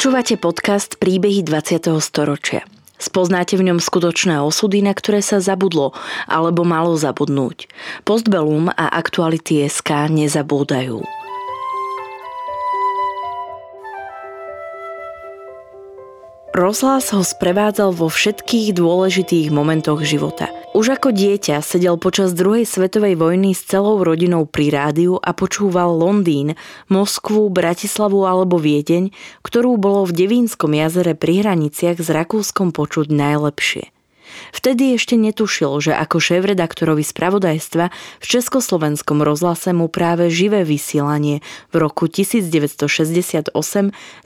Počúvate podcast Príbehy 20. storočia. Spoznáte v ňom skutočné osudy, na ktoré sa zabudlo alebo malo zabudnúť. Postbellum a aktuality SK nezabúdajú. Rozhlas ho sprevádzal vo všetkých dôležitých momentoch života. Už ako dieťa sedel počas druhej svetovej vojny s celou rodinou pri rádiu a počúval Londýn, Moskvu, Bratislavu alebo Viedeň, ktorú bolo v Devínskom jazere pri hraniciach s Rakúskom počuť najlepšie. Vtedy ešte netušil, že ako šéf-redaktorovi spravodajstva v Československom rozhlase mu práve živé vysielanie v roku 1968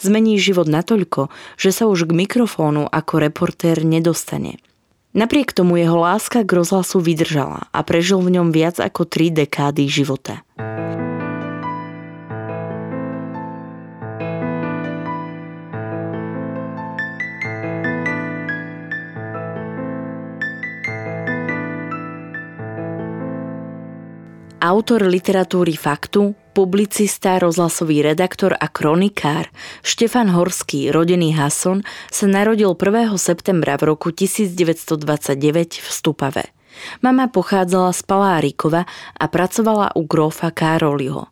zmení život natoľko, že sa už k mikrofónu ako reportér nedostane. Napriek tomu jeho láska k rozhlasu vydržala a prežil v ňom viac ako tri dekády života. Autor literatúry faktu, publicista, rozhlasový redaktor a kronikár Štefan Horský, rodený Hason, sa narodil 1. septembra v roku 1929 v Stupave. Mama pochádzala z Palárikova a pracovala u grófa Károliho.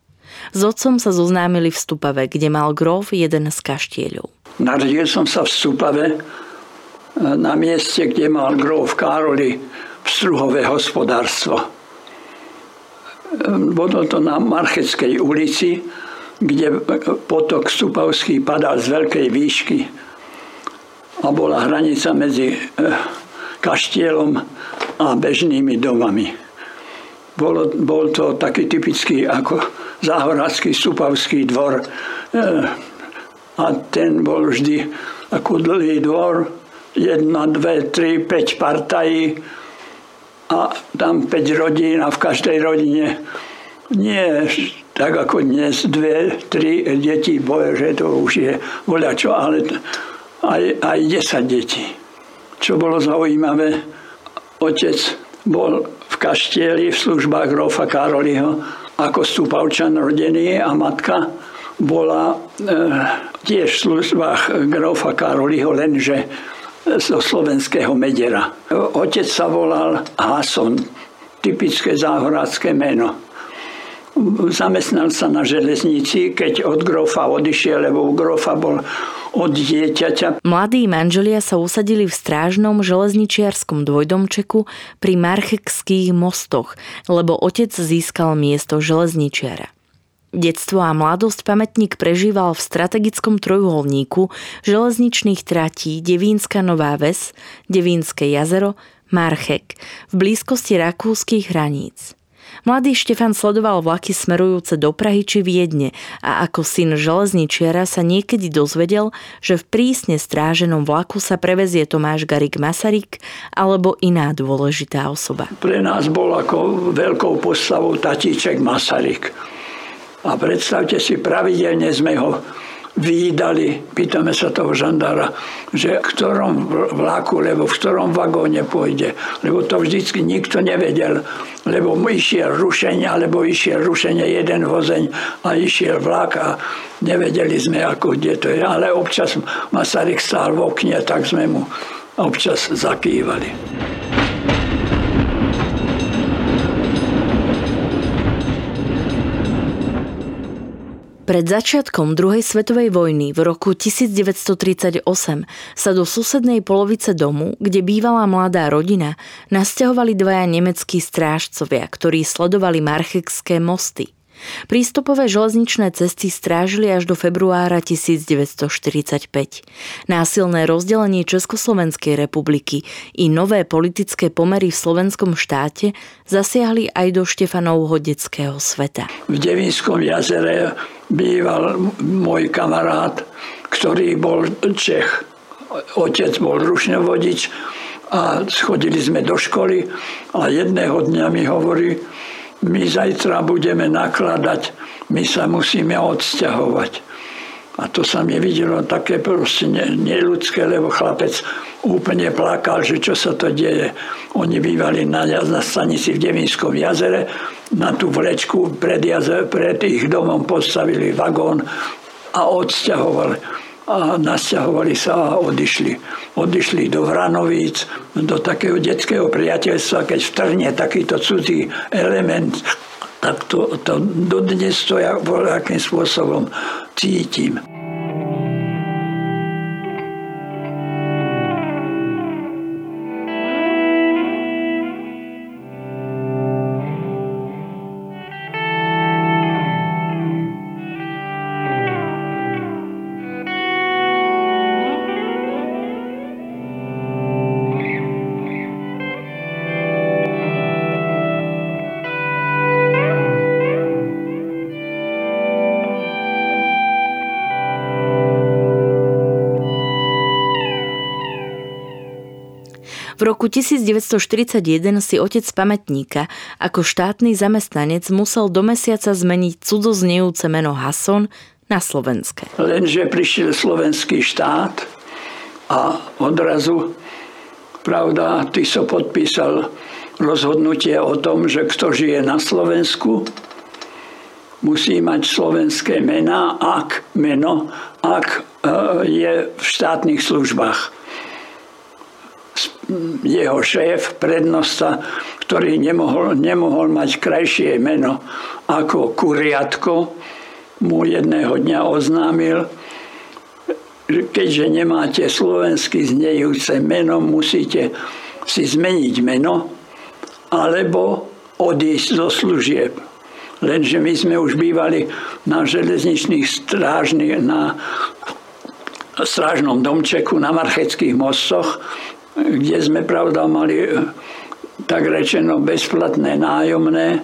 S otcom sa zoznámili v Stupave, kde mal gróf jeden z kaštieľov. Narodil som sa v Stupave na mieste, kde mal gróf Károli struhové hospodárstvo bolo to na Marcheckej ulici, kde potok Stupavský padal z veľkej výšky a bola hranica medzi eh, kaštielom a bežnými domami. Bol, bol to taký typický ako záhorácky Stupavský dvor eh, a ten bol vždy ako dlhý dvor, jedna, dve, tri, päť partají, a tam 5 rodín a v každej rodine nie tak ako dnes dve, tri deti boje, že to už je voľačo, ale aj, aj 10 detí. Čo bolo zaujímavé, otec bol v kaštieli v službách Rofa Karoliho ako stúpavčan rodený a matka bola e, tiež v službách Grofa Karoliho, lenže zo slovenského medera. Otec sa volal Hason, typické záhorácké meno. Zamestnal sa na železnici, keď od grofa odišiel, lebo u grofa bol od dieťaťa. Mladí manželia sa usadili v strážnom železničiarskom dvojdomčeku pri Marchekských mostoch, lebo otec získal miesto železničiara. Detstvo a mladosť pamätník prežíval v strategickom trojuholníku železničných tratí Devínska Nová Ves, Devínske jazero, Marchek v blízkosti rakúskych hraníc. Mladý Štefan sledoval vlaky smerujúce do Prahy či Viedne a ako syn železničiara sa niekedy dozvedel, že v prísne stráženom vlaku sa prevezie Tomáš Garik Masaryk alebo iná dôležitá osoba. Pre nás bol ako veľkou postavou tatíček Masaryk a predstavte si, pravidelne sme ho výdali, pýtame sa toho žandára, že v ktorom vlaku, lebo v ktorom vagóne pôjde. Lebo to vždycky nikto nevedel, lebo išiel rušenie, alebo išiel rušenie jeden vozeň a išiel vlak a nevedeli sme, ako kde to je. Ale občas Masaryk stál v okne, tak sme mu občas zakývali. Pred začiatkom druhej svetovej vojny v roku 1938 sa do susednej polovice domu, kde bývala mladá rodina, nasťahovali dvaja nemeckí strážcovia, ktorí sledovali marchekské mosty. Prístupové železničné cesty strážili až do februára 1945. Násilné rozdelenie Československej republiky i nové politické pomery v slovenskom štáte zasiahli aj do Štefanovho detského sveta. V Devínskom jazere býval môj kamarát, ktorý bol Čech. Otec bol rušňovodič a schodili sme do školy a jedného dňa mi hovorí, my zajtra budeme nakladať, my sa musíme odsťahovať. A to sa mi videlo také proste neludské, lebo chlapec úplne plakal, že čo sa to deje. Oni bývali na, na stanici v Devinskom jazere, na tú vlečku pred, jazer, pred ich domom postavili vagón a odsťahovali. A nasťahovali sa a odišli. Odišli do Vranovíc, do takého detského priateľstva, keď vtrhne takýto cudzí element, tak to, to dodnes to ja akým spôsobom cítim. V roku 1941 si otec pamätníka ako štátny zamestnanec musel do mesiaca zmeniť cudzoznejúce meno Hason na slovenské. Lenže prišiel slovenský štát a odrazu, pravda, ty so podpísal rozhodnutie o tom, že kto žije na Slovensku, musí mať slovenské mená, ak meno, ak e, je v štátnych službách jeho šéf, prednosta, ktorý nemohol, nemohol mať krajšie meno ako Kuriatko, mu jedného dňa oznámil, že keďže nemáte slovensky znejúce meno, musíte si zmeniť meno alebo odísť zo služieb. Lenže my sme už bývali na železničných strážnych, na strážnom domčeku na Marcheckých mostoch kde sme pravda mali e, tak rečeno bezplatné nájomné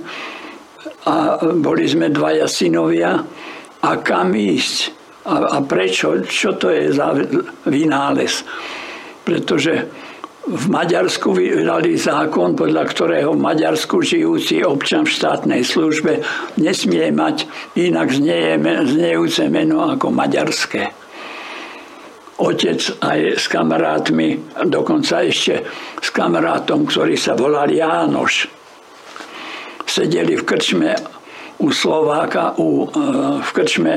a boli sme dvaja synovia. A kam ísť? A, a prečo, čo to je za vynález. Pretože v Maďarsku vydali zákon, podľa ktorého v Maďarsku žijúci občan v štátnej službe nesmie mať inak znejúce meno ako maďarské otec aj s kamarátmi, dokonca ešte s kamarátom, ktorý sa volal Jánoš. Sedeli v krčme u Slováka, u, e, v krčme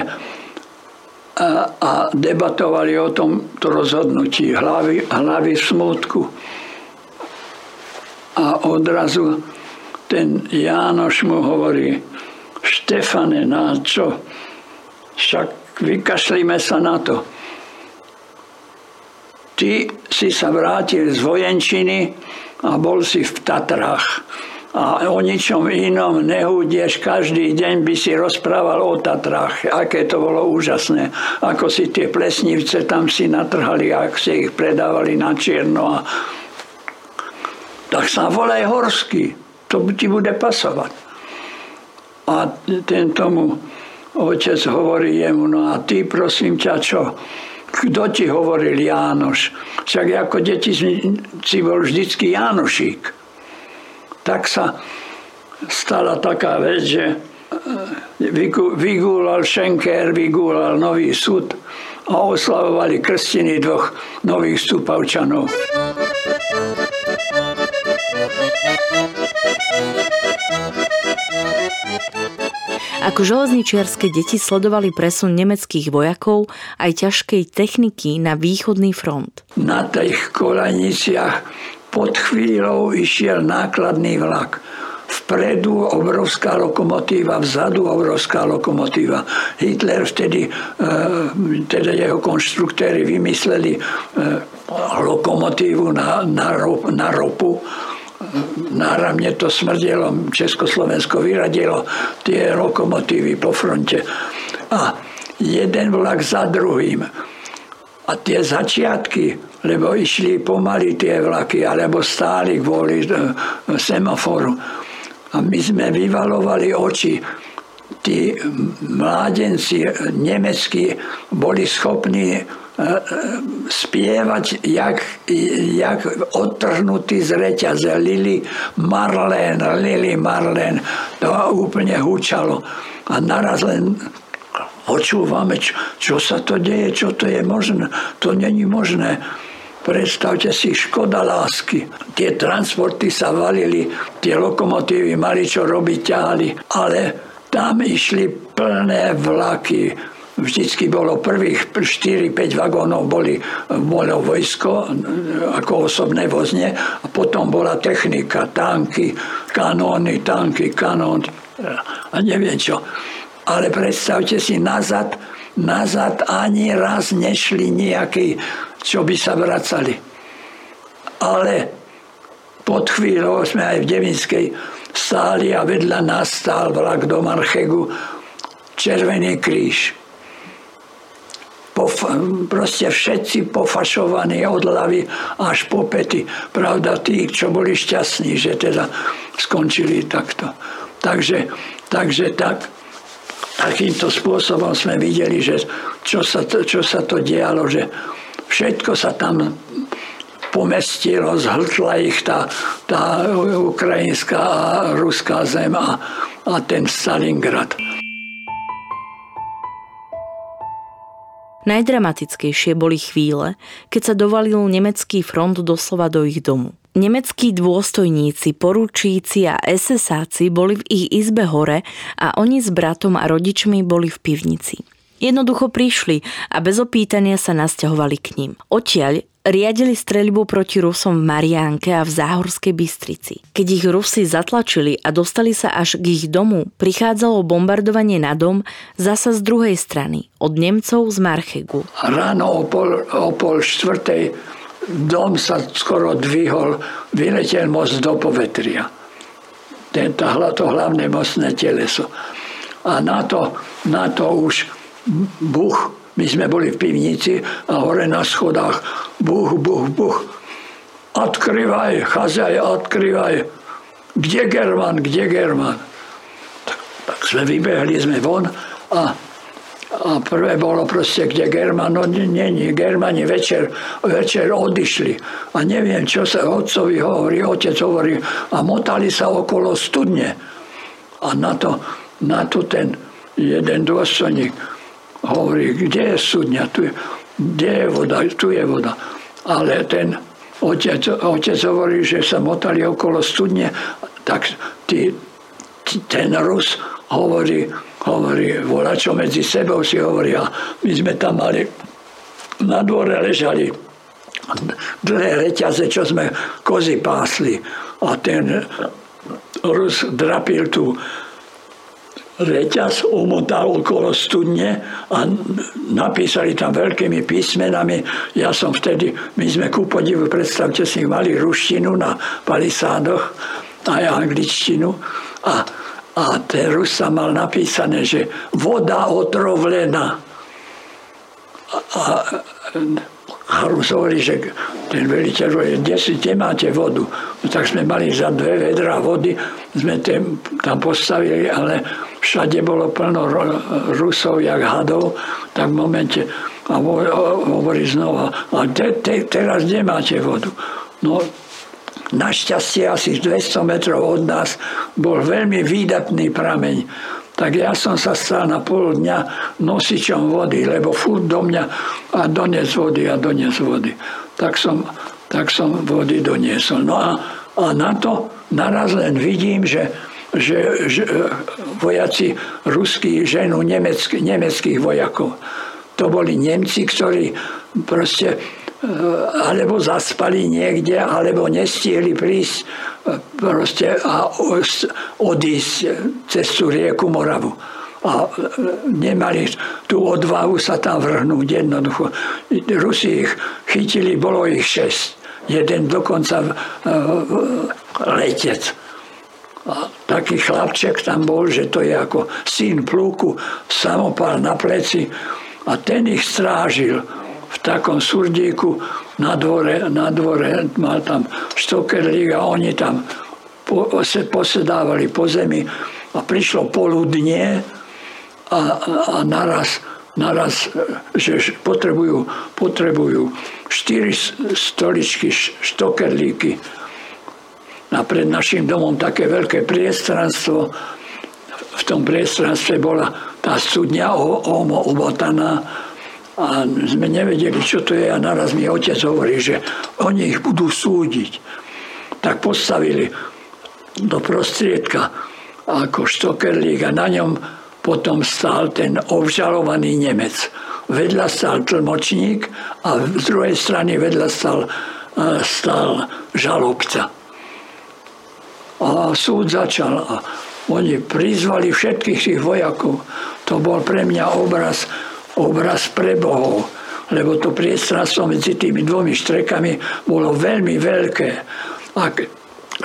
a, a debatovali o tom to rozhodnutí hlavy, hlavy smutku. A odrazu ten Jánoš mu hovorí, Štefane, na čo? Však vykašlíme sa na to ty si sa vrátil z vojenčiny a bol si v Tatrách. A o ničom inom nehúdieš, každý deň by si rozprával o Tatrách, aké to bolo úžasné. Ako si tie plesnivce tam si natrhali, ak si ich predávali na čierno. A... Tak sa volaj Horský, to ti bude pasovať. A ten tomu otec hovorí jemu, no a ty prosím ťa čo? Kto ti hovoril Jánoš? Však ako deti si bol vždycky Jánošík. Tak sa stala taká vec, že e, vygúlal Šenker, vygúlal nový súd a oslavovali krstiny dvoch nových stúpavčanov. Ako železničiarske deti sledovali presun nemeckých vojakov aj ťažkej techniky na východný front. Na tých kolaniciach pod chvíľou išiel nákladný vlak. Vpredu obrovská lokomotíva, vzadu obrovská lokomotíva. Hitler vtedy, e, teda jeho konštruktéry vymysleli e, lokomotívu na, na, na ropu náramne to smrdelo, Československo vyradilo tie lokomotívy po fronte. A jeden vlak za druhým. A tie začiatky, lebo išli pomaly tie vlaky, alebo stáli kvôli e, semaforu. A my sme vyvalovali oči. Tí mládenci nemeckí boli schopní spievať, jak, jak odtrhnutý z reťaze Lili Marlen, Lili Marlen. To úplne húčalo. A naraz len počúvame, čo, čo sa to deje, čo to je možné. To není možné. Predstavte si, škoda lásky. Tie transporty sa valili, tie lokomotívy mali čo robiť, ťahali, ale tam išli plné vlaky vždycky bolo prvých 4-5 vagónov boli, bolo vojsko ako osobné vozne a potom bola technika, tanky, kanóny, tanky, kanón a neviem čo. Ale predstavte si, nazad, nazad ani raz nešli nejaký, čo by sa vracali. Ale pod chvíľou sme aj v Devinskej stáli a vedľa nás stál vlak do Marchegu Červený kríž pof, proste všetci pofašovaní od hlavy až po pety. Pravda, tí, čo boli šťastní, že teda skončili takto. Takže, takže tak, takýmto spôsobom sme videli, že čo sa to, čo sa to dialo, že všetko sa tam pomestilo, zhltla ich tá, tá ukrajinská a ruská zem a, a ten Stalingrad. Najdramatickejšie boli chvíle, keď sa dovalil nemecký front doslova do ich domu. Nemeckí dôstojníci, porúčíci a SSáci boli v ich izbe hore a oni s bratom a rodičmi boli v pivnici. Jednoducho prišli a bez opýtania sa nasťahovali k ním. Odtiaľ riadili streľbu proti Rusom v Mariánke a v Záhorskej Bystrici. Keď ich Rusi zatlačili a dostali sa až k ich domu, prichádzalo bombardovanie na dom zasa z druhej strany, od Nemcov z Marchegu. Ráno o pol, o pol štvrtej dom sa skoro dvihol, vyletel most do povetria. Tento, to hlavné mostné teleso. A na to, na to už buch my sme boli v pivnici a hore na schodách buch, buch, buch. Odkryvaj, chazaj, odkryvaj. Kde German, kde German? Tak, tak sme vybehli sme von a, a prvé bolo proste, kde German, no nie, nie, Germani večer, večer odišli. A neviem, čo sa otcovi hovorí, otec hovorí a motali sa okolo studne. A na to, na to ten jeden dôstojník hovorí, kde je studňa, tu je, kde je voda, tu je voda. Ale ten otec, otec hovorí, že sa motali okolo studne, tak tí, ten Rus hovorí, hovorí, volá čo medzi sebou si? Hovorí a my sme tam mali, na dvore ležali dlhé reťaze, čo sme kozy pásli. A ten Rus drapil tú reťaz umotal okolo studne a napísali tam veľkými písmenami. Ja som vtedy, my sme ku podivu, predstavte si, mali ruštinu na palisádoch aj angličtinu a, a ten Rus sa mal napísané, že voda otrovlená. A, a, a Rus hovorí, že ten veliteľ hovorí, kde, si, kde máte vodu? No, tak sme mali za dve vedra vody, sme tam postavili, ale všade bolo plno Rusov, jak hadov, tak v momente a hovorí znova, a te, te, teraz kde máte vodu? No, našťastie asi 200 metrov od nás bol veľmi výdatný prameň. Tak ja som sa stal na pol dňa nosičom vody, lebo furt do mňa a dones vody a dones vody. Tak som, tak som vody doniesol. No a, a na to naraz len vidím, že že, že e, vojaci ruskí ženú nemeck, nemeckých vojakov. To boli Nemci, ktorí proste e, alebo zaspali niekde, alebo nestihli prísť e, proste a odísť cez tú rieku Moravu. A nemali tú odvahu sa tam vrhnúť jednoducho. Rusi ich chytili, bolo ich šesť. Jeden dokonca letec a taký chlapček tam bol, že to je ako syn plúku, samopal na pleci a ten ich strážil v takom surdíku na dvore, na dvore. Mal tam štokerlík a oni tam posedávali po zemi a prišlo poludnie a, a naraz, naraz, že potrebujú, potrebujú štyri stoličky, štokerlíky a pred našim domom také veľké priestranstvo. V tom priestranstve bola tá studňa omo umotaná a sme nevedeli, čo to je a naraz mi otec hovorí, že oni ich budú súdiť. Tak postavili do prostriedka ako štokerlík a na ňom potom stál ten obžalovaný Nemec. Vedľa stál tlmočník a z druhej strany vedľa stál, stál žalobca. A súd začal a oni prizvali všetkých tých vojakov. To bol pre mňa obraz, obraz pre Bohov lebo to priestranstvo medzi tými dvomi štrekami bolo veľmi veľké. A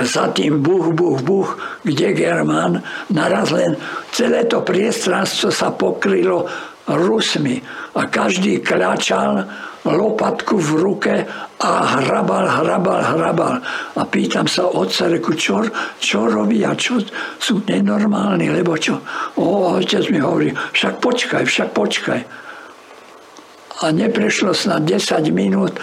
za tým buch, buch, buch, kde Germán, naraz len celé to priestranstvo sa pokrylo Rusmi a každý kľačal lopatku v ruke a hrabal, hrabal, hrabal. A pýtam sa otca, reku, čo, čo robí a čo sú nenormálni, lebo čo? O, otec mi hovorí, však počkaj, však počkaj a neprešlo snad 10 minút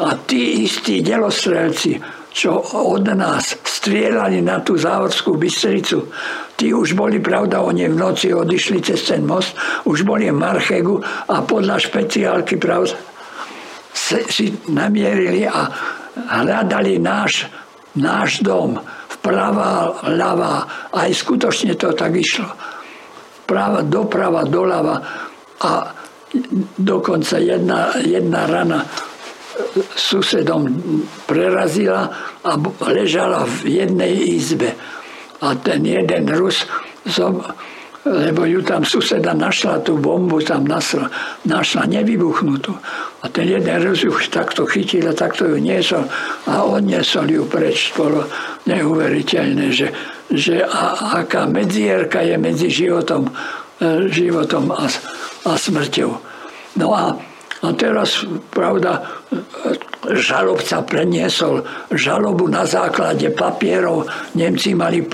a tí istí delostrelci, čo od nás strieľali na tú závodskú Bystricu, tí už boli, pravda, oni v noci odišli cez ten most, už boli v Marchegu a podľa špeciálky, pravda, si namierili a hľadali náš, náš dom vprava, ľava. Aj skutočne to tak išlo. Prava, doprava, doľava. A dokonca jedna, jedna rana susedom prerazila a ležala v jednej izbe. A ten jeden Rus, lebo ju tam suseda našla, tú bombu tam našla, našla nevybuchnutú. A ten jeden Rus ju takto chytil a takto ju niesol a odniesol ju preč. Bolo neuveriteľné, že, že a, aká medzierka je medzi životom, e, životom a, a smrťou. No a, a teraz, pravda, žalobca preniesol žalobu na základe papierov. Nemci mali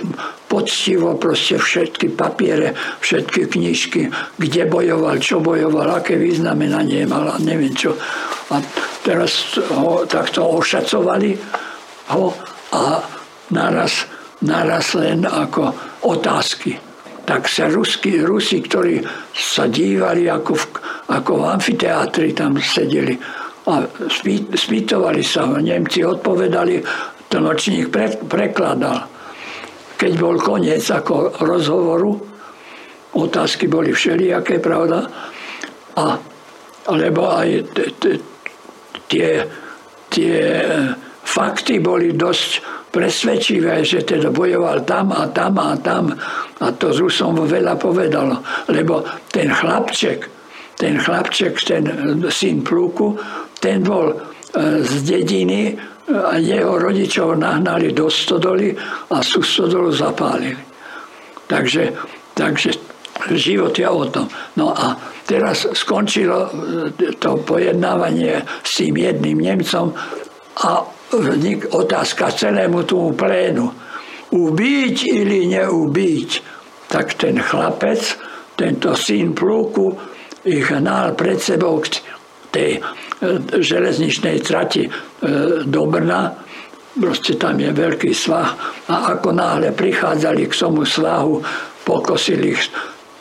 poctivo proste všetky papiere, všetky knižky, kde bojoval, čo bojoval, aké významenanie mal a neviem čo. A teraz ho takto ošacovali ho a naraz, naraz len ako otázky tak sa Rusky, Rusi, ktorí sa dívali ako v, ako v amfiteátri, tam sedeli a spýtovali sa ho. Nemci odpovedali, nočník pre, prekladal. Keď bol koniec ako rozhovoru, otázky boli všelijaké, pravda, a, lebo aj tie, tie fakty boli dosť presvedčivé, že teda bojoval tam a tam a tam. A to z Rusom veľa povedalo. Lebo ten chlapček, ten chlapček, ten syn Pluku, ten bol e, z dediny a jeho rodičov nahnali do stodoly a sú stodolu zapálili. Takže, takže život je o tom. No a teraz skončilo e, to pojednávanie s tým jedným Nemcom a otázka celému tomu plénu. Ubiť ili neubiť. Tak ten chlapec, tento syn plúku, ich hnal pred sebou k tej e, železničnej trati e, do Brna. Proste tam je veľký svah. A ako náhle prichádzali k tomu svahu, pokosili ich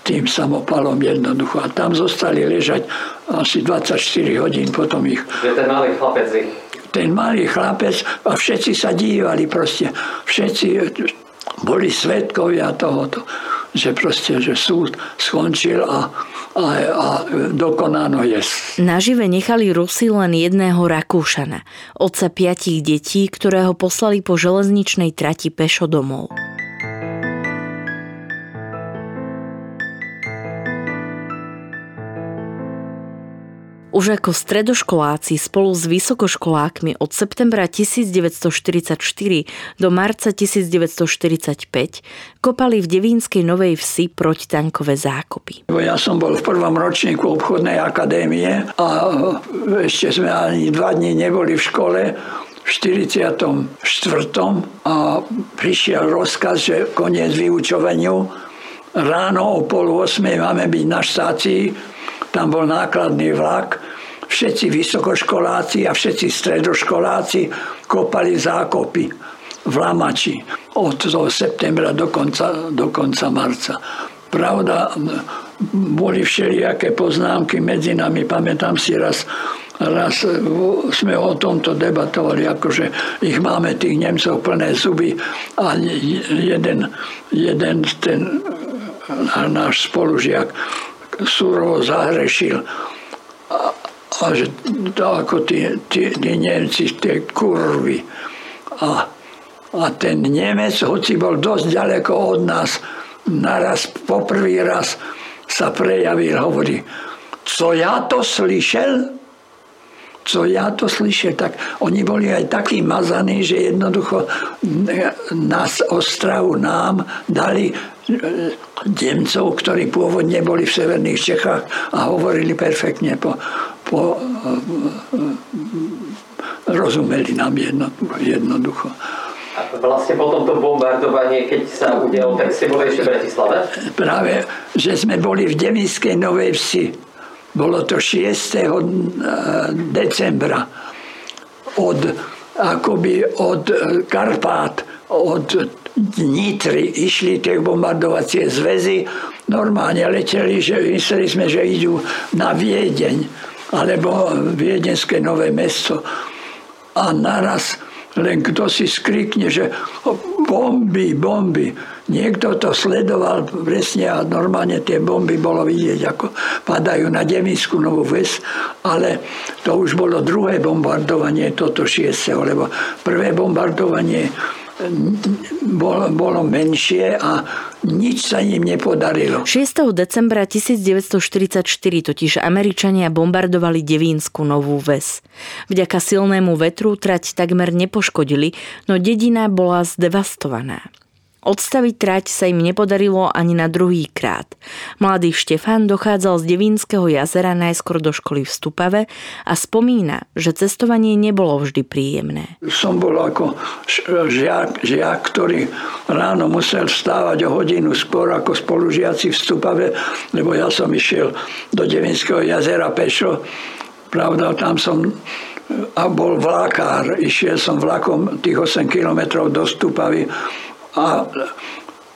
tým samopalom jednoducho. A tam zostali ležať asi 24 hodín, potom ich... Že ten malý chlapec ich ten malý chlapec a všetci sa dívali proste. Všetci boli svetkovia tohoto, že proste, že súd skončil a, a, a dokonáno je. Nažive nechali Rusi len jedného Rakúšana, otca piatich detí, ktorého poslali po železničnej trati pešo domov. Už ako stredoškoláci spolu s vysokoškolákmi od septembra 1944 do marca 1945 kopali v Devínskej Novej Vsi protitankové zákopy. Ja som bol v prvom ročníku obchodnej akadémie a ešte sme ani dva dní neboli v škole v 44. a prišiel rozkaz, že koniec vyučovaniu. Ráno o pol 8 máme byť na štácii tam bol nákladný vlak, všetci vysokoškoláci a všetci stredoškoláci kopali zákopy v Lamači od septembra do konca, do konca marca. Pravda, boli všelijaké poznámky medzi nami. Pamätám si raz, raz sme o tomto debatovali, akože ich máme tých Nemcov plné zuby a jeden, jeden ten náš spolužiak surovo zahrešil a že ako tí, tí, tí Nemci, tie kurvy. A, a ten Nemec, hoci bol dosť ďaleko od nás, naraz, poprvý raz sa prejavil, hovorí, co ja to slyšel? Co ja to slyšel? Tak oni boli aj takí mazaní, že jednoducho nás Ostravu nám dali Demcov, e, ktorí pôvodne boli v severných Čechách a hovorili perfektne po, po e, rozumeli nám jednoducho. A vlastne po tomto bombardovanie, keď sa udialo, tak ste boli ešte v Bratislave? Práve, že sme boli v Devinskej Novej Vsi bolo to 6. Eh, decembra od, akoby od eh, Karpát, od Nitry išli tie bombardovacie zväzy. Normálne leteli, že mysleli sme, že idú na Viedeň alebo Viedenské nové mesto. A naraz len kto si skrikne, že bomby, bomby. Niekto to sledoval presne a normálne tie bomby bolo vidieť, ako padajú na Devinskú novú ves, ale to už bolo druhé bombardovanie, toto šiesteho, lebo prvé bombardovanie bolo, bolo menšie a nič sa im nepodarilo. 6. decembra 1944 totiž Američania bombardovali Devínsku novú ves. Vďaka silnému vetru trať takmer nepoškodili, no dedina bola zdevastovaná. Odstaviť trať sa im nepodarilo ani na druhý krát. Mladý Štefán dochádzal z Devínskeho jazera najskôr do školy v Stupave a spomína, že cestovanie nebolo vždy príjemné. Som bol ako žiak, žiak ktorý ráno musel vstávať o hodinu skôr ako spolužiaci v Stupave, lebo ja som išiel do Devinského jazera pešo. Pravda, tam som a bol vlákár. Išiel som vlakom tých 8 kilometrov do Stupavy a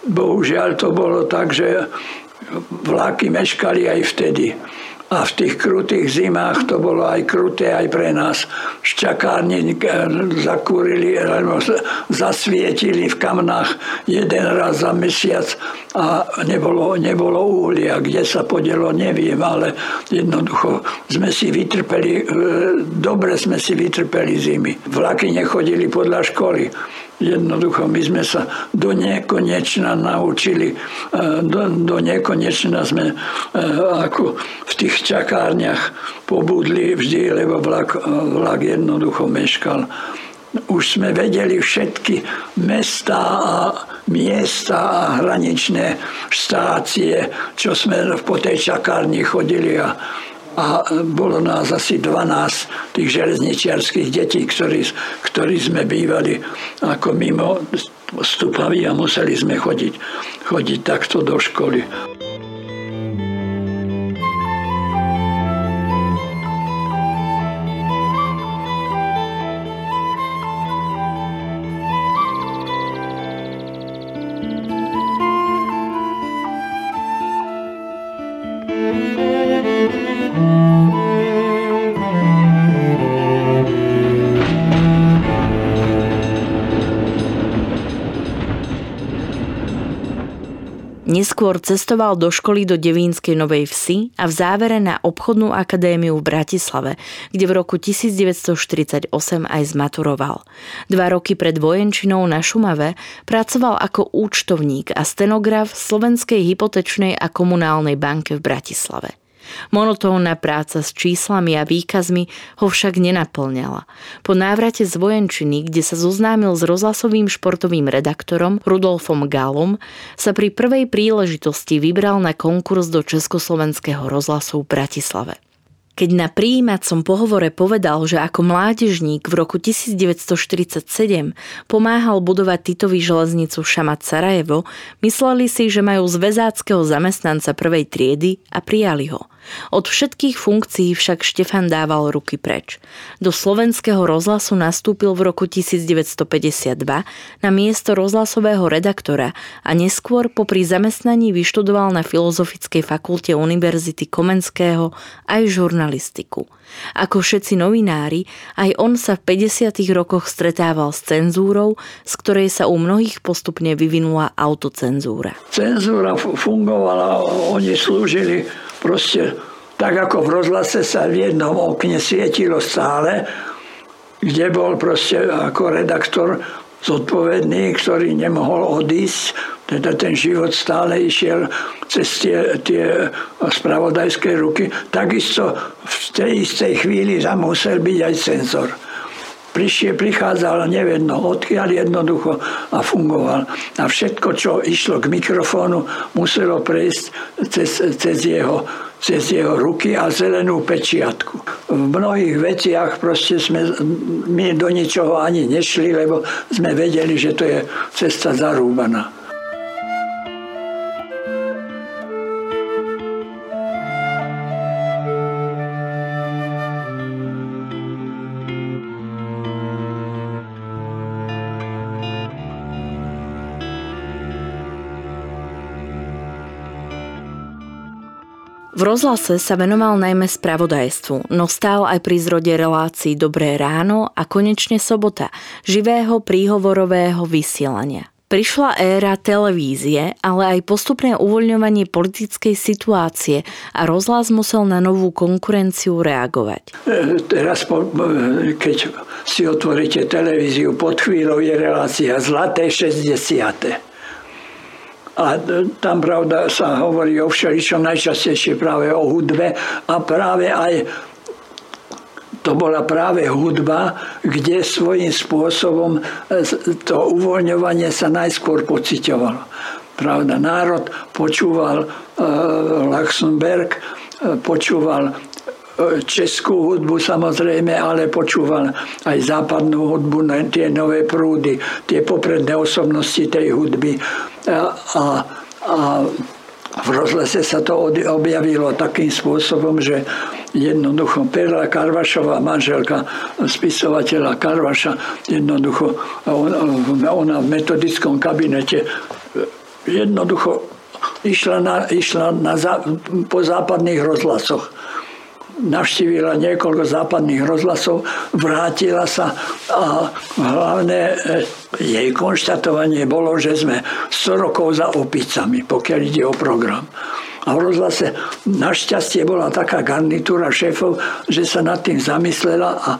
bohužiaľ to bolo tak, že vlaky meškali aj vtedy. A v tých krutých zimách to bolo aj kruté aj pre nás. Šťakárne zakúrili, zasvietili v kamnách jeden raz za mesiac a nebolo, nebolo uhlia. Kde sa podelo, neviem, ale jednoducho sme si vytrpeli, e, dobre sme si vytrpeli zimy. Vlaky nechodili podľa školy Jednoducho my sme sa do nekonečna naučili, e, do, do nekonečna sme e, ako v tých čakárniach pobudli vždy, lebo vlak, vlak jednoducho meškal. Už sme vedeli všetky mesta a miesta a hraničné štácie, čo sme po tej čakárni chodili a a bolo nás asi 12 tých železničiarských detí, ktorí, ktorí sme bývali ako mimo stupaví a museli sme chodiť, chodiť takto do školy. Neskôr cestoval do školy do Devínskej Novej Vsi a v závere na obchodnú akadémiu v Bratislave, kde v roku 1948 aj zmaturoval. Dva roky pred vojenčinou na Šumave pracoval ako účtovník a stenograf Slovenskej hypotečnej a komunálnej banke v Bratislave. Monotónna práca s číslami a výkazmi ho však nenaplňala. Po návrate z vojenčiny, kde sa zoznámil s rozhlasovým športovým redaktorom Rudolfom Galom, sa pri prvej príležitosti vybral na konkurs do Československého rozhlasu v Bratislave. Keď na príjímacom pohovore povedal, že ako mládežník v roku 1947 pomáhal budovať Titovi železnicu Šamat Sarajevo, mysleli si, že majú zväzáckého zamestnanca prvej triedy a prijali ho – Od všetkých funkcií však Štefan dával ruky preč. Do slovenského rozhlasu nastúpil v roku 1952 na miesto rozhlasového redaktora a neskôr popri zamestnaní vyštudoval na Filozofickej fakulte Univerzity Komenského aj žurnalistiku. Ako všetci novinári, aj on sa v 50. rokoch stretával s cenzúrou, z ktorej sa u mnohých postupne vyvinula autocenzúra. Cenzúra fungovala, oni slúžili proste tak ako v rozhlase sa v jednom okne svietilo stále, kde bol proste ako redaktor zodpovedný, ktorý nemohol odísť. Teda ten život stále išiel cez tie, tie spravodajské ruky. Takisto v tej istej chvíli tam musel byť aj cenzor prišiel, prichádzal nevedno odkiaľ jednoducho a fungoval. A všetko, čo išlo k mikrofónu, muselo prejsť cez, cez, jeho, cez jeho ruky a zelenú pečiatku. V mnohých veciach proste sme, my do ničoho ani nešli, lebo sme vedeli, že to je cesta zarúbaná. V rozhlase sa venoval najmä spravodajstvu, no stál aj pri zrode relácií Dobré ráno a konečne sobota, živého príhovorového vysielania. Prišla éra televízie, ale aj postupné uvoľňovanie politickej situácie a rozhlas musel na novú konkurenciu reagovať. Teraz, keď si otvoríte televíziu, pod chvíľou je relácia Zlaté 60 a tam pravda sa hovorí o všeličom najčastejšie práve o hudbe a práve aj to bola práve hudba, kde svojím spôsobom e, to uvoľňovanie sa najskôr pocitovalo. Pravda, národ počúval uh, Luxemburg, uh, počúval českú hudbu samozrejme, ale počúval aj západnú hudbu, tie nové prúdy, tie popredné osobnosti tej hudby. A, a, a v rozhlese sa to objavilo takým spôsobom, že jednoducho Perla Karvašová, manželka spisovateľa Karvaša, jednoducho ona v metodickom kabinete jednoducho išla, na, išla na, po západných rozhlasoch navštívila niekoľko západných rozhlasov, vrátila sa a hlavné e, jej konštatovanie bolo, že sme 100 rokov za opicami, pokiaľ ide o program. A v rozhlase našťastie bola taká garnitúra šéfov, že sa nad tým zamyslela a,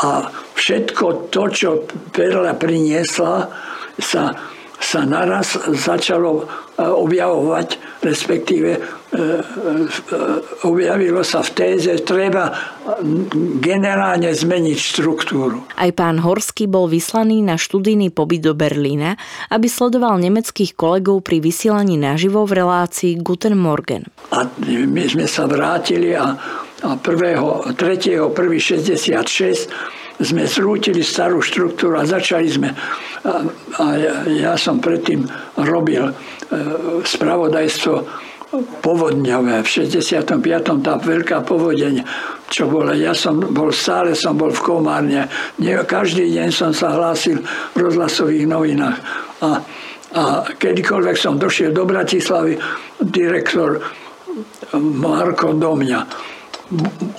a všetko to, čo Perla priniesla, sa, sa naraz začalo e, objavovať, respektíve E, e, objavilo sa v téze, treba generálne zmeniť štruktúru. Aj pán Horský bol vyslaný na študijný pobyt do Berlína, aby sledoval nemeckých kolegov pri vysielaní naživo v relácii Guten Morgen. A my sme sa vrátili a, a 1. 3. 1. 66 sme zrútili starú štruktúru a začali sme a, a ja, ja som predtým robil e, spravodajstvo povodňové. V 65. tá veľká povodeň, čo bola. Ja som bol, stále som bol v Komárne. Nie, každý deň som sa hlásil v rozhlasových novinách. A, a kedykoľvek som došiel do Bratislavy, direktor Marko do mňa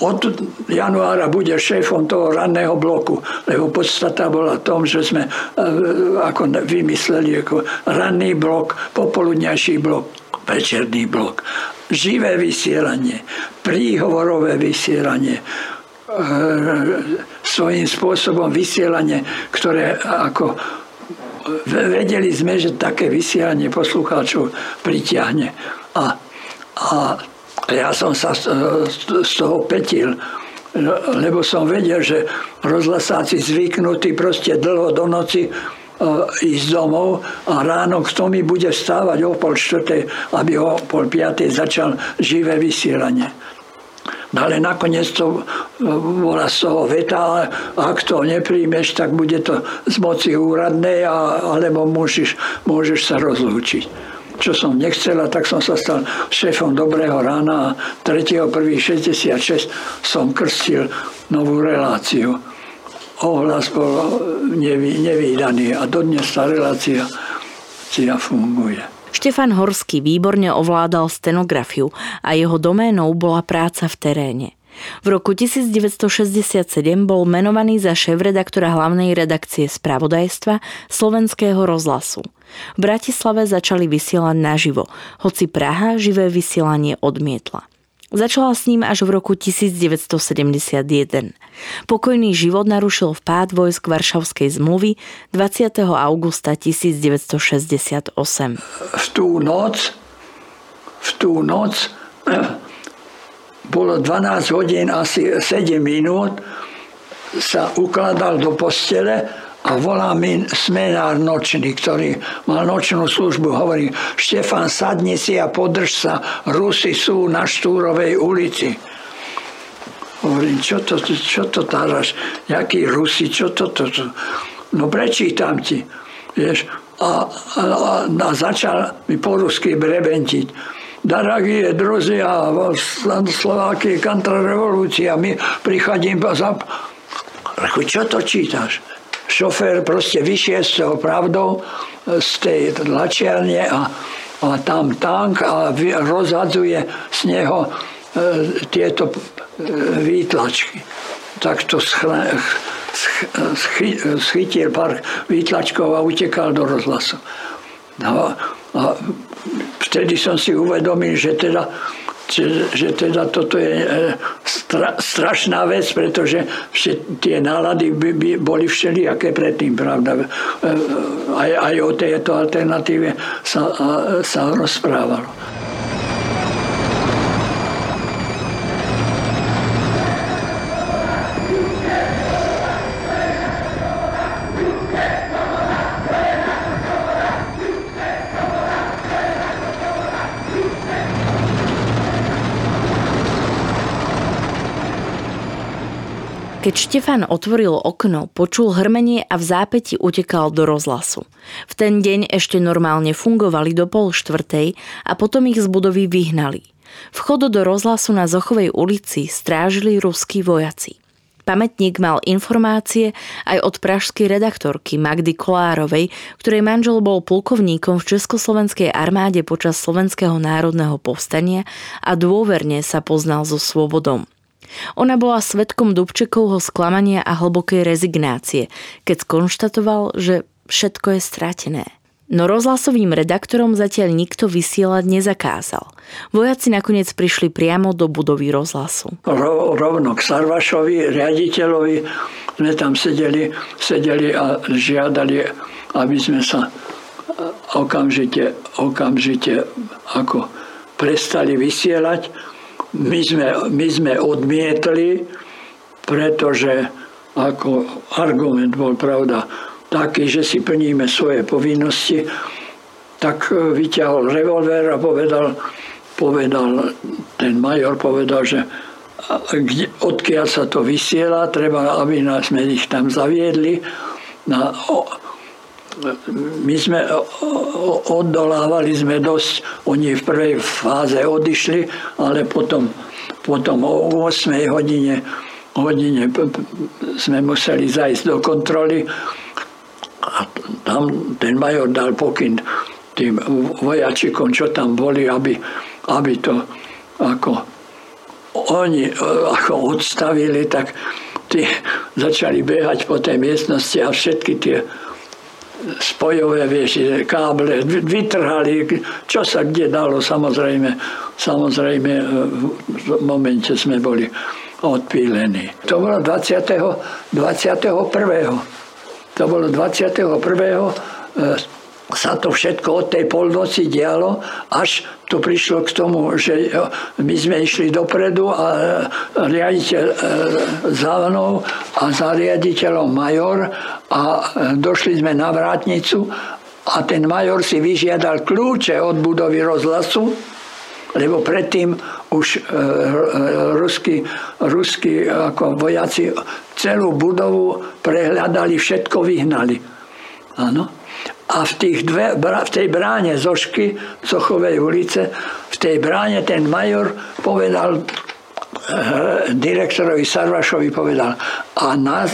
od januára bude šéfom toho ranného bloku, lebo podstata bola tom, že sme e, ako vymysleli ako ranný blok, popoludňajší blok večerný blok. Živé vysielanie, príhovorové vysielanie, e, svojím spôsobom vysielanie, ktoré ako vedeli sme, že také vysielanie poslucháčov pritiahne. A, a ja som sa z, z toho petil, lebo som vedel, že rozhlasáci zvyknutí proste dlho do noci ísť domov a ráno kto mi bude stávať o pol štvrtej, aby o pol piatej začal živé vysielanie. No ale nakoniec to bola z toho veta, ale ak to nepríjmeš, tak bude to z moci úradnej, a, alebo môžeš, môžeš sa rozlúčiť. Čo som nechcela, tak som sa stal šéfom Dobrého rána a 3.1.66 som krstil novú reláciu. Ohlas bol nevý, nevýdaný a dodnes tá relácia funguje. Štefan Horský výborne ovládal stenografiu a jeho doménou bola práca v teréne. V roku 1967 bol menovaný za šéf-redaktora hlavnej redakcie spravodajstva Slovenského rozhlasu. V Bratislave začali vysielať naživo, hoci Praha živé vysielanie odmietla. Začala s ním až v roku 1971. Pokojný život narušil vpád vojsk Varšavskej zmluvy 20. augusta 1968. V tú noc, v tú noc bolo 12 hodín asi 7 minút, sa ukladal do postele volá mi smenár nočný, ktorý mal nočnú službu. Hovorí, Štefan, sadni si a podrž sa, Rusi sú na Štúrovej ulici. Hovorím, čo to, čo to táraš? Jaký Rusi, čo to, to, to? No prečítam ti. Vieš, a, a, a začal mi po rusky brebentiť Daragie druzia, Slováky, kontrarevolúcia, my prichodím za... Čo to čítaš? Šofér proste vyšiel z toho pravdou, z tej tlačiarne a, a tam tank a rozhadzuje z neho e, tieto e, výtlačky. Tak to schle, schy, schytil pár výtlačkov a utekal do rozhlasu. No, a vtedy som si uvedomil, že teda, že, že teda toto je e, stra, strašná vec, pretože tie nálady by, by boli všelijaké predtým, pravda. E, aj, aj o tejto alternatíve sa, sa rozprávalo. Keď Štefan otvoril okno, počul hrmenie a v zápäti utekal do rozhlasu. V ten deň ešte normálne fungovali do pol štvrtej a potom ich z budovy vyhnali. Vchodu do rozhlasu na Zochovej ulici strážili ruskí vojaci. Pamätník mal informácie aj od pražskej redaktorky Magdy Kolárovej, ktorej manžel bol plukovníkom v Československej armáde počas Slovenského národného povstania a dôverne sa poznal so svobodom. Ona bola svetkom Dubčekovho sklamania a hlbokej rezignácie, keď skonštatoval, že všetko je stratené. No rozhlasovým redaktorom zatiaľ nikto vysielať nezakázal. Vojaci nakoniec prišli priamo do budovy rozhlasu. Ro, rovno k Sarvašovi, riaditeľovi, sme tam sedeli, sedeli a žiadali, aby sme sa okamžite, okamžite ako prestali vysielať my sme, my sme odmietli, pretože ako argument bol pravda taký, že si plníme svoje povinnosti, tak e, vyťahol revolver a povedal, povedal ten major povedal, že kde, odkiaľ sa to vysiela, treba, aby nás sme ich tam zaviedli. Na, my sme oddolávali sme dosť, oni v prvej fáze odišli, ale potom, potom o 8 hodine, hodine sme museli zajsť do kontroly. A tam ten major dal pokyn tým vojačikom, čo tam boli, aby, aby to ako oni ako odstavili, tak tí začali behať po tej miestnosti a všetky tie spojové vieš, káble, vytrhali, čo sa kde dalo, samozrejme, samozrejme e, v momente sme boli odpílení. To bolo 20. 21. To bolo 21 sa to všetko od tej polnoci dialo, až to prišlo k tomu, že my sme išli dopredu a riaditeľ e, za mnou a za riaditeľom major a došli sme na vrátnicu a ten major si vyžiadal kľúče od budovy rozhlasu, lebo predtým už e, e, ruskí, ruskí ako vojaci celú budovu prehľadali, všetko vyhnali Áno. A v, tých dve, v tej bráne Zošky, Zochovej ulice, v tej bráne ten major povedal eh, direktorovi Sarvašovi povedal a na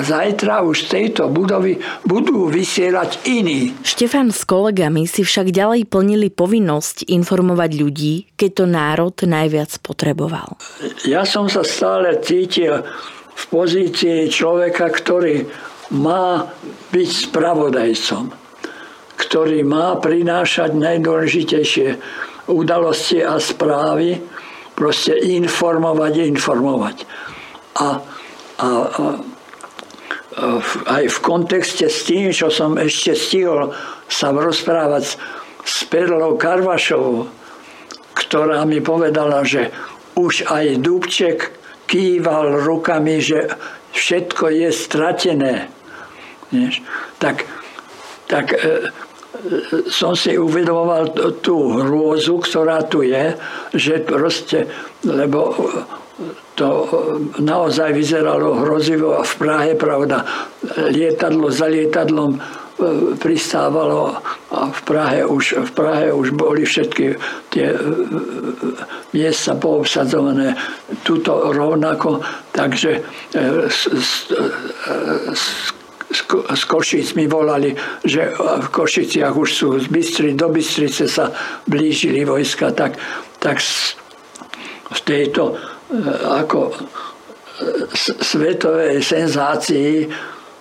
zajtra už z tejto budovy budú vysielať iní. Štefan s kolegami si však ďalej plnili povinnosť informovať ľudí, keď to národ najviac potreboval. Ja som sa stále cítil v pozícii človeka, ktorý má byť spravodajcom ktorý má prinášať najdôležitejšie udalosti a správy, proste informovať, informovať. A, a, a aj v kontexte s tým, čo som ešte stihol sa rozprávať s Perlou Karvašovou, ktorá mi povedala, že už aj Dubček kýval rukami, že všetko je stratené. Tak, tak e, som si uvedomoval tú hrôzu, ktorá tu je, že proste, lebo to naozaj vyzeralo hrozivo a v Prahe, pravda, lietadlo za lietadlom e, pristávalo a v Prahe už, v Prahe už boli všetky tie e, miesta poobsadzované tuto rovnako, takže z, Košic mi volali, že v Košiciach už sú z Bystry, do Bystrice sa blížili vojska, tak, tak v tejto e, ako e, svetovej senzácii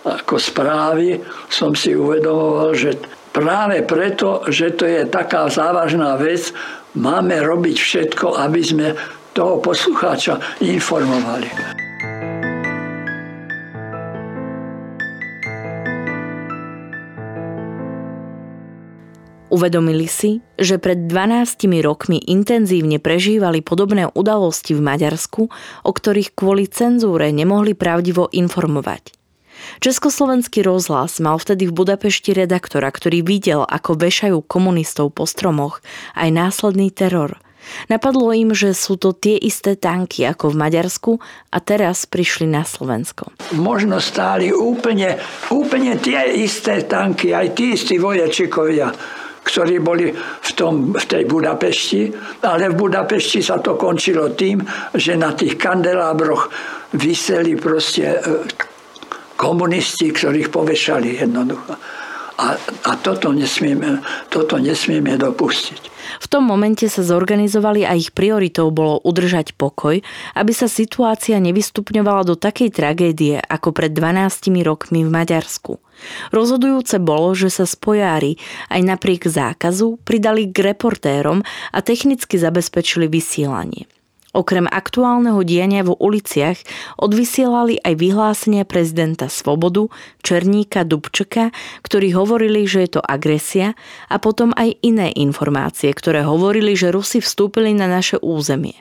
ako správy som si uvedomoval, že práve preto, že to je taká závažná vec, máme robiť všetko, aby sme toho poslucháča informovali. Uvedomili si, že pred 12 rokmi intenzívne prežívali podobné udalosti v Maďarsku, o ktorých kvôli cenzúre nemohli pravdivo informovať. Československý rozhlas mal vtedy v Budapešti redaktora, ktorý videl, ako vešajú komunistov po stromoch, aj následný teror. Napadlo im, že sú to tie isté tanky ako v Maďarsku a teraz prišli na Slovensko. Možno stáli úplne, úplne tie isté tanky, aj tí istí vojačikovia ktorí boli v, tom, v tej Budapešti, ale v Budapešti sa to končilo tým, že na tých kandelábroch vyseli proste e, komunisti, ktorých povešali jednoducho. A, a toto, nesmieme, toto nesmieme dopustiť. V tom momente sa zorganizovali a ich prioritou bolo udržať pokoj, aby sa situácia nevystupňovala do takej tragédie ako pred 12 rokmi v Maďarsku. Rozhodujúce bolo, že sa spojári aj napriek zákazu pridali k reportérom a technicky zabezpečili vysielanie. Okrem aktuálneho diania vo uliciach odvysielali aj vyhlásenia prezidenta Svobodu, Černíka, Dubčeka, ktorí hovorili, že je to agresia a potom aj iné informácie, ktoré hovorili, že Rusi vstúpili na naše územie.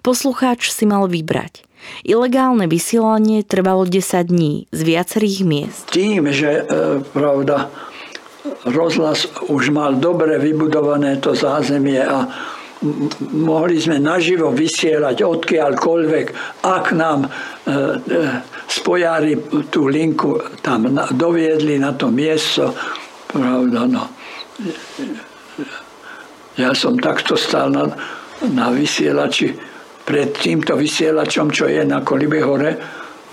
Poslucháč si mal vybrať. Ilegálne vysielanie trvalo 10 dní z viacerých miest. Tým, že e, pravda, rozhlas už mal dobre vybudované to zázemie a mohli sme naživo vysielať odkiaľkoľvek, ak nám e, e, spojári tú linku tam doviedli na to miesto. Pravda, no. Ja som takto stál na, na vysielači pred týmto vysielačom, čo je na Kolibe hore,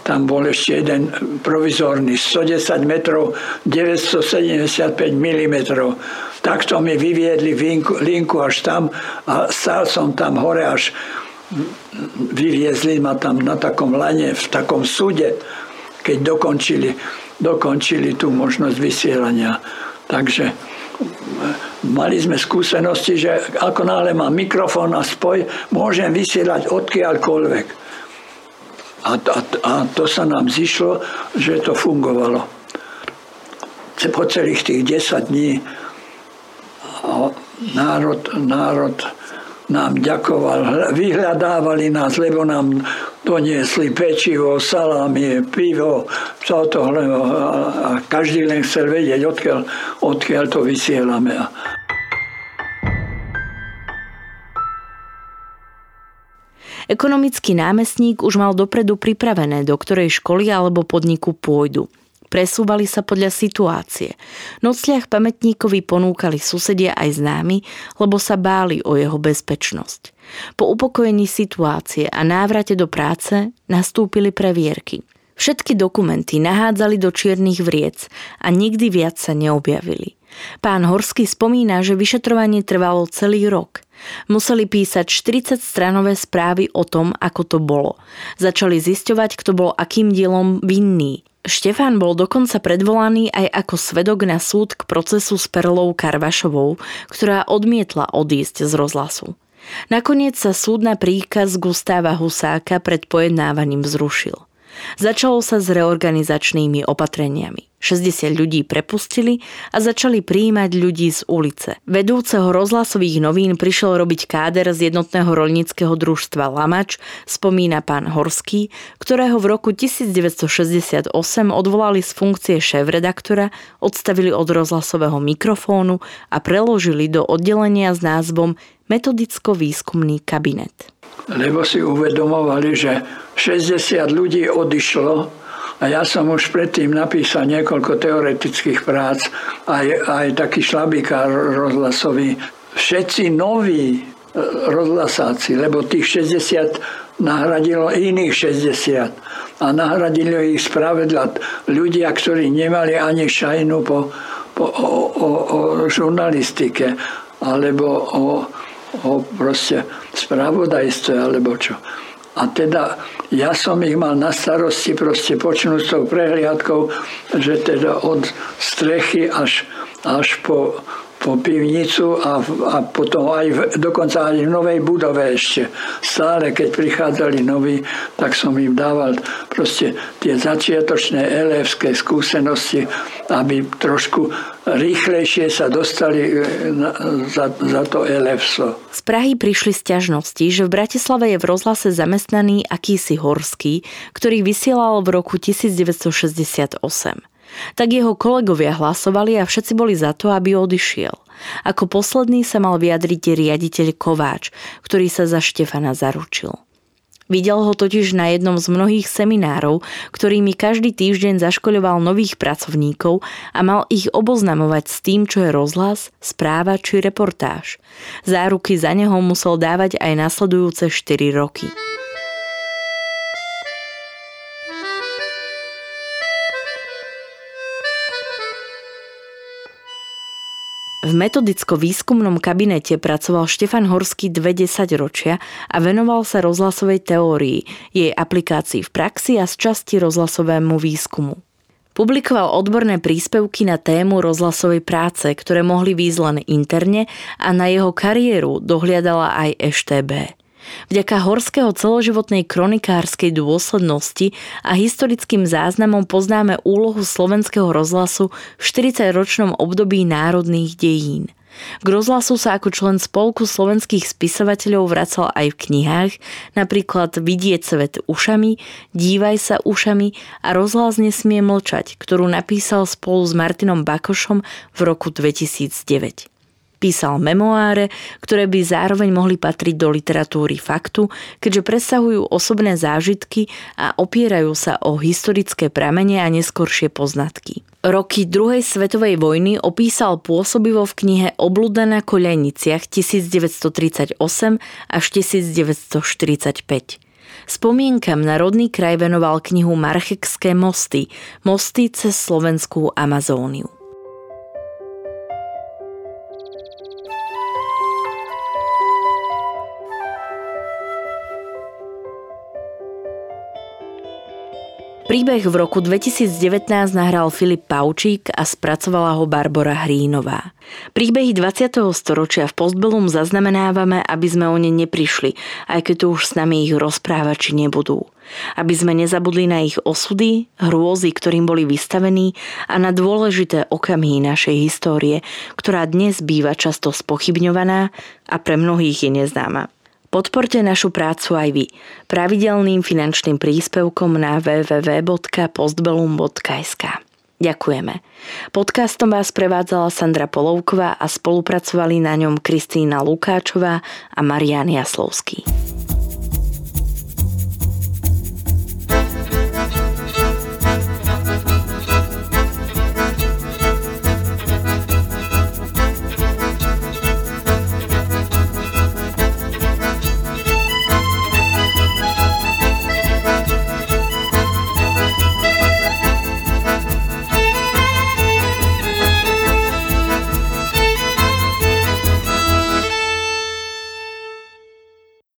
tam bol ešte jeden provizorný, 110 metrov, 975 mm. Takto mi vyviedli linku, linku až tam a stál som tam hore až vyviezli ma tam na takom lane, v takom súde, keď dokončili, dokončili tú možnosť vysielania. Takže mali sme skúsenosti, že ako náhle mám mikrofón a spoj, môžem vysielať odkiaľkoľvek. A, a, a to sa nám zišlo, že to fungovalo. Po celých tých 10 dní národ, národ nám ďakoval, vyhľadávali nás, lebo nám doniesli pečivo, salámy, pivo, toto, a každý len chcel vedieť, odkiaľ, odkiaľ to vysielame. Ekonomický námestník už mal dopredu pripravené, do ktorej školy alebo podniku pôjdu. Presúvali sa podľa situácie. Nocliach pamätníkovi ponúkali susedia aj známi, lebo sa báli o jeho bezpečnosť. Po upokojení situácie a návrate do práce nastúpili previerky. Všetky dokumenty nahádzali do čiernych vriec a nikdy viac sa neobjavili. Pán Horský spomína, že vyšetrovanie trvalo celý rok. Museli písať 40 stranové správy o tom, ako to bolo. Začali zisťovať, kto bol akým dielom vinný. Štefán bol dokonca predvolaný aj ako svedok na súd k procesu s Perlou Karvašovou, ktorá odmietla odísť z rozhlasu. Nakoniec sa súd na príkaz Gustáva Husáka pred pojednávaním zrušil. Začalo sa s reorganizačnými opatreniami. 60 ľudí prepustili a začali prijímať ľudí z ulice. Vedúceho rozhlasových novín prišiel robiť káder z jednotného rolníckého družstva Lamač, spomína pán Horský, ktorého v roku 1968 odvolali z funkcie šéf-redaktora, odstavili od rozhlasového mikrofónu a preložili do oddelenia s názvom Metodicko-výskumný kabinet. Lebo si uvedomovali, že 60 ľudí odišlo a ja som už predtým napísal niekoľko teoretických prác, aj, aj taký šlabikár rozhlasový. Všetci noví e, rozhlasáci, lebo tých 60 nahradilo iných 60 a nahradilo ich spravedla ľudia, ktorí nemali ani šajnu po, po, o, o, o žurnalistike alebo o, o proste spravodajstve alebo čo. A teda ja som ich mal na starosti proste počnúť s tou prehliadkou, že teda od strechy až, až po, po pivnicu a, a potom aj v, dokonca aj v novej budove ešte. Stále, keď prichádzali noví, tak som im dával proste tie začiatočné elevské skúsenosti, aby trošku rýchlejšie sa dostali e, na, za, za to elevso. Z Prahy prišli sťažnosti, že v Bratislave je v rozhlase zamestnaný akýsi Horský, ktorý vysielal v roku 1968 tak jeho kolegovia hlasovali a všetci boli za to, aby odišiel. Ako posledný sa mal vyjadriť riaditeľ Kováč, ktorý sa za Štefana zaručil. Videl ho totiž na jednom z mnohých seminárov, ktorými každý týždeň zaškoľoval nových pracovníkov a mal ich oboznamovať s tým, čo je rozhlas, správa či reportáž. Záruky za neho musel dávať aj nasledujúce 4 roky. V metodicko-výskumnom kabinete pracoval Štefan Horský dve ročia a venoval sa rozhlasovej teórii, jej aplikácii v praxi a z časti rozhlasovému výskumu. Publikoval odborné príspevky na tému rozhlasovej práce, ktoré mohli výjsť len interne a na jeho kariéru dohliadala aj EŠTB. Vďaka horského celoživotnej kronikárskej dôslednosti a historickým záznamom poznáme úlohu slovenského rozhlasu v 40-ročnom období národných dejín. K rozhlasu sa ako člen spolku slovenských spisovateľov vracal aj v knihách, napríklad Vidieť svet ušami, Dívaj sa ušami a Rozhlas nesmie mlčať, ktorú napísal spolu s Martinom Bakošom v roku 2009. Písal memoáre, ktoré by zároveň mohli patriť do literatúry faktu, keďže presahujú osobné zážitky a opierajú sa o historické pramene a neskoršie poznatky. Roky druhej svetovej vojny opísal pôsobivo v knihe Oblúda na koľajniciach 1938 až 1945. Spomienkam na rodný kraj venoval knihu Marchekské mosty, mosty cez slovenskú Amazóniu. Príbeh v roku 2019 nahral Filip Paučík a spracovala ho Barbara Hrínová. Príbehy 20. storočia v Postbellum zaznamenávame, aby sme o ne neprišli, aj keď tu už s nami ich rozprávači nebudú. Aby sme nezabudli na ich osudy, hrôzy, ktorým boli vystavení a na dôležité okamihy našej histórie, ktorá dnes býva často spochybňovaná a pre mnohých je neznáma. Podporte našu prácu aj vy pravidelným finančným príspevkom na www.postbellum.sk. Ďakujeme. Podcastom vás prevádzala Sandra Polovková a spolupracovali na ňom Kristýna Lukáčová a Marian Jaslovský.